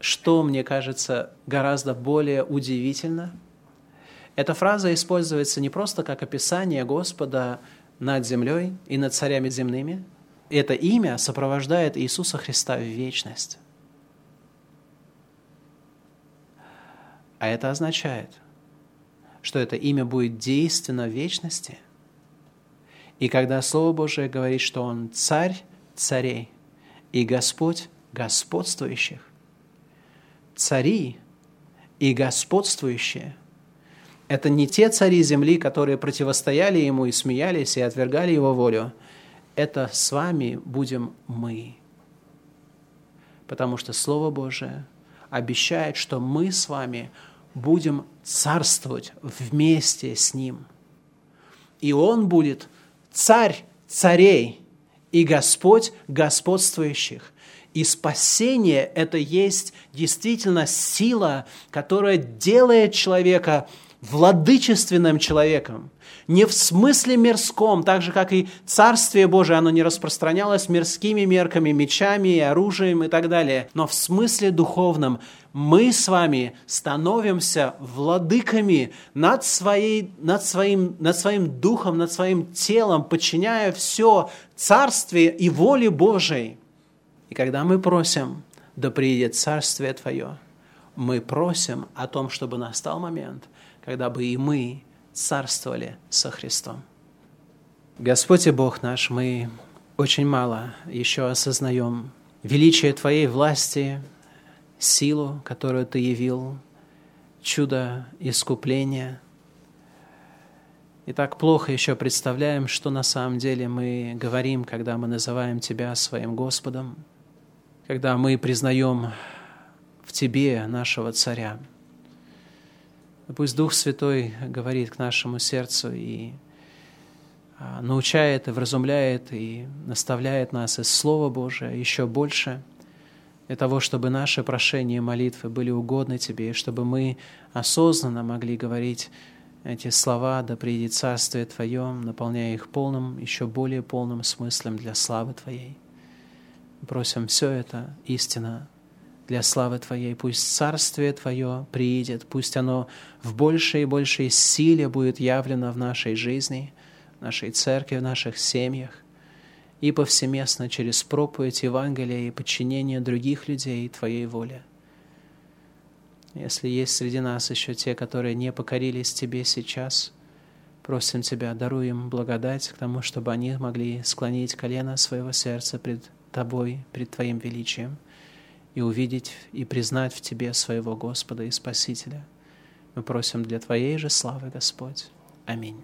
что мне кажется гораздо более удивительно – эта фраза используется не просто как описание Господа над землей и над царями земными. Это имя сопровождает Иисуса Христа в вечность. А это означает, что это имя будет действенно в вечности. И когда Слово Божие говорит, что Он царь царей и Господь господствующих, цари и господствующие – это не те цари земли, которые противостояли ему и смеялись, и отвергали его волю. Это с вами будем мы. Потому что Слово Божие обещает, что мы с вами будем царствовать вместе с Ним. И Он будет царь царей и Господь господствующих. И спасение – это есть действительно сила, которая делает человека – владычественным человеком, не в смысле мирском, так же, как и Царствие Божие, оно не распространялось мирскими мерками, мечами, оружием и так далее, но в смысле духовном. Мы с вами становимся владыками над, своей, над, своим, над своим духом, над своим телом, подчиняя все Царствие и воле Божией. И когда мы просим, да приедет Царствие Твое, мы просим о том, чтобы настал момент – когда бы и мы царствовали со Христом. Господь и Бог наш, мы очень мало еще осознаем величие Твоей власти, силу, которую Ты явил, чудо искупления. И так плохо еще представляем, что на самом деле мы говорим, когда мы называем Тебя своим Господом, когда мы признаем в Тебе нашего Царя – Пусть Дух Святой говорит к нашему сердцу и а, научает и вразумляет и наставляет нас из Слова Божия еще больше для того, чтобы наши прошения и молитвы были угодны Тебе, и чтобы мы осознанно могли говорить эти слова «Да придет Царствие Твое», наполняя их полным, еще более полным смыслом для славы Твоей. Просим все это истина для славы Твоей. Пусть Царствие Твое приидет, пусть оно в большей и большей силе будет явлено в нашей жизни, нашей церкви, в наших семьях и повсеместно через проповедь Евангелия и подчинение других людей Твоей воле. Если есть среди нас еще те, которые не покорились Тебе сейчас, просим Тебя, даруй им благодать к тому, чтобы они могли склонить колено своего сердца пред Тобой, пред Твоим величием, и увидеть и признать в Тебе своего Господа и Спасителя. Мы просим для Твоей же славы, Господь. Аминь.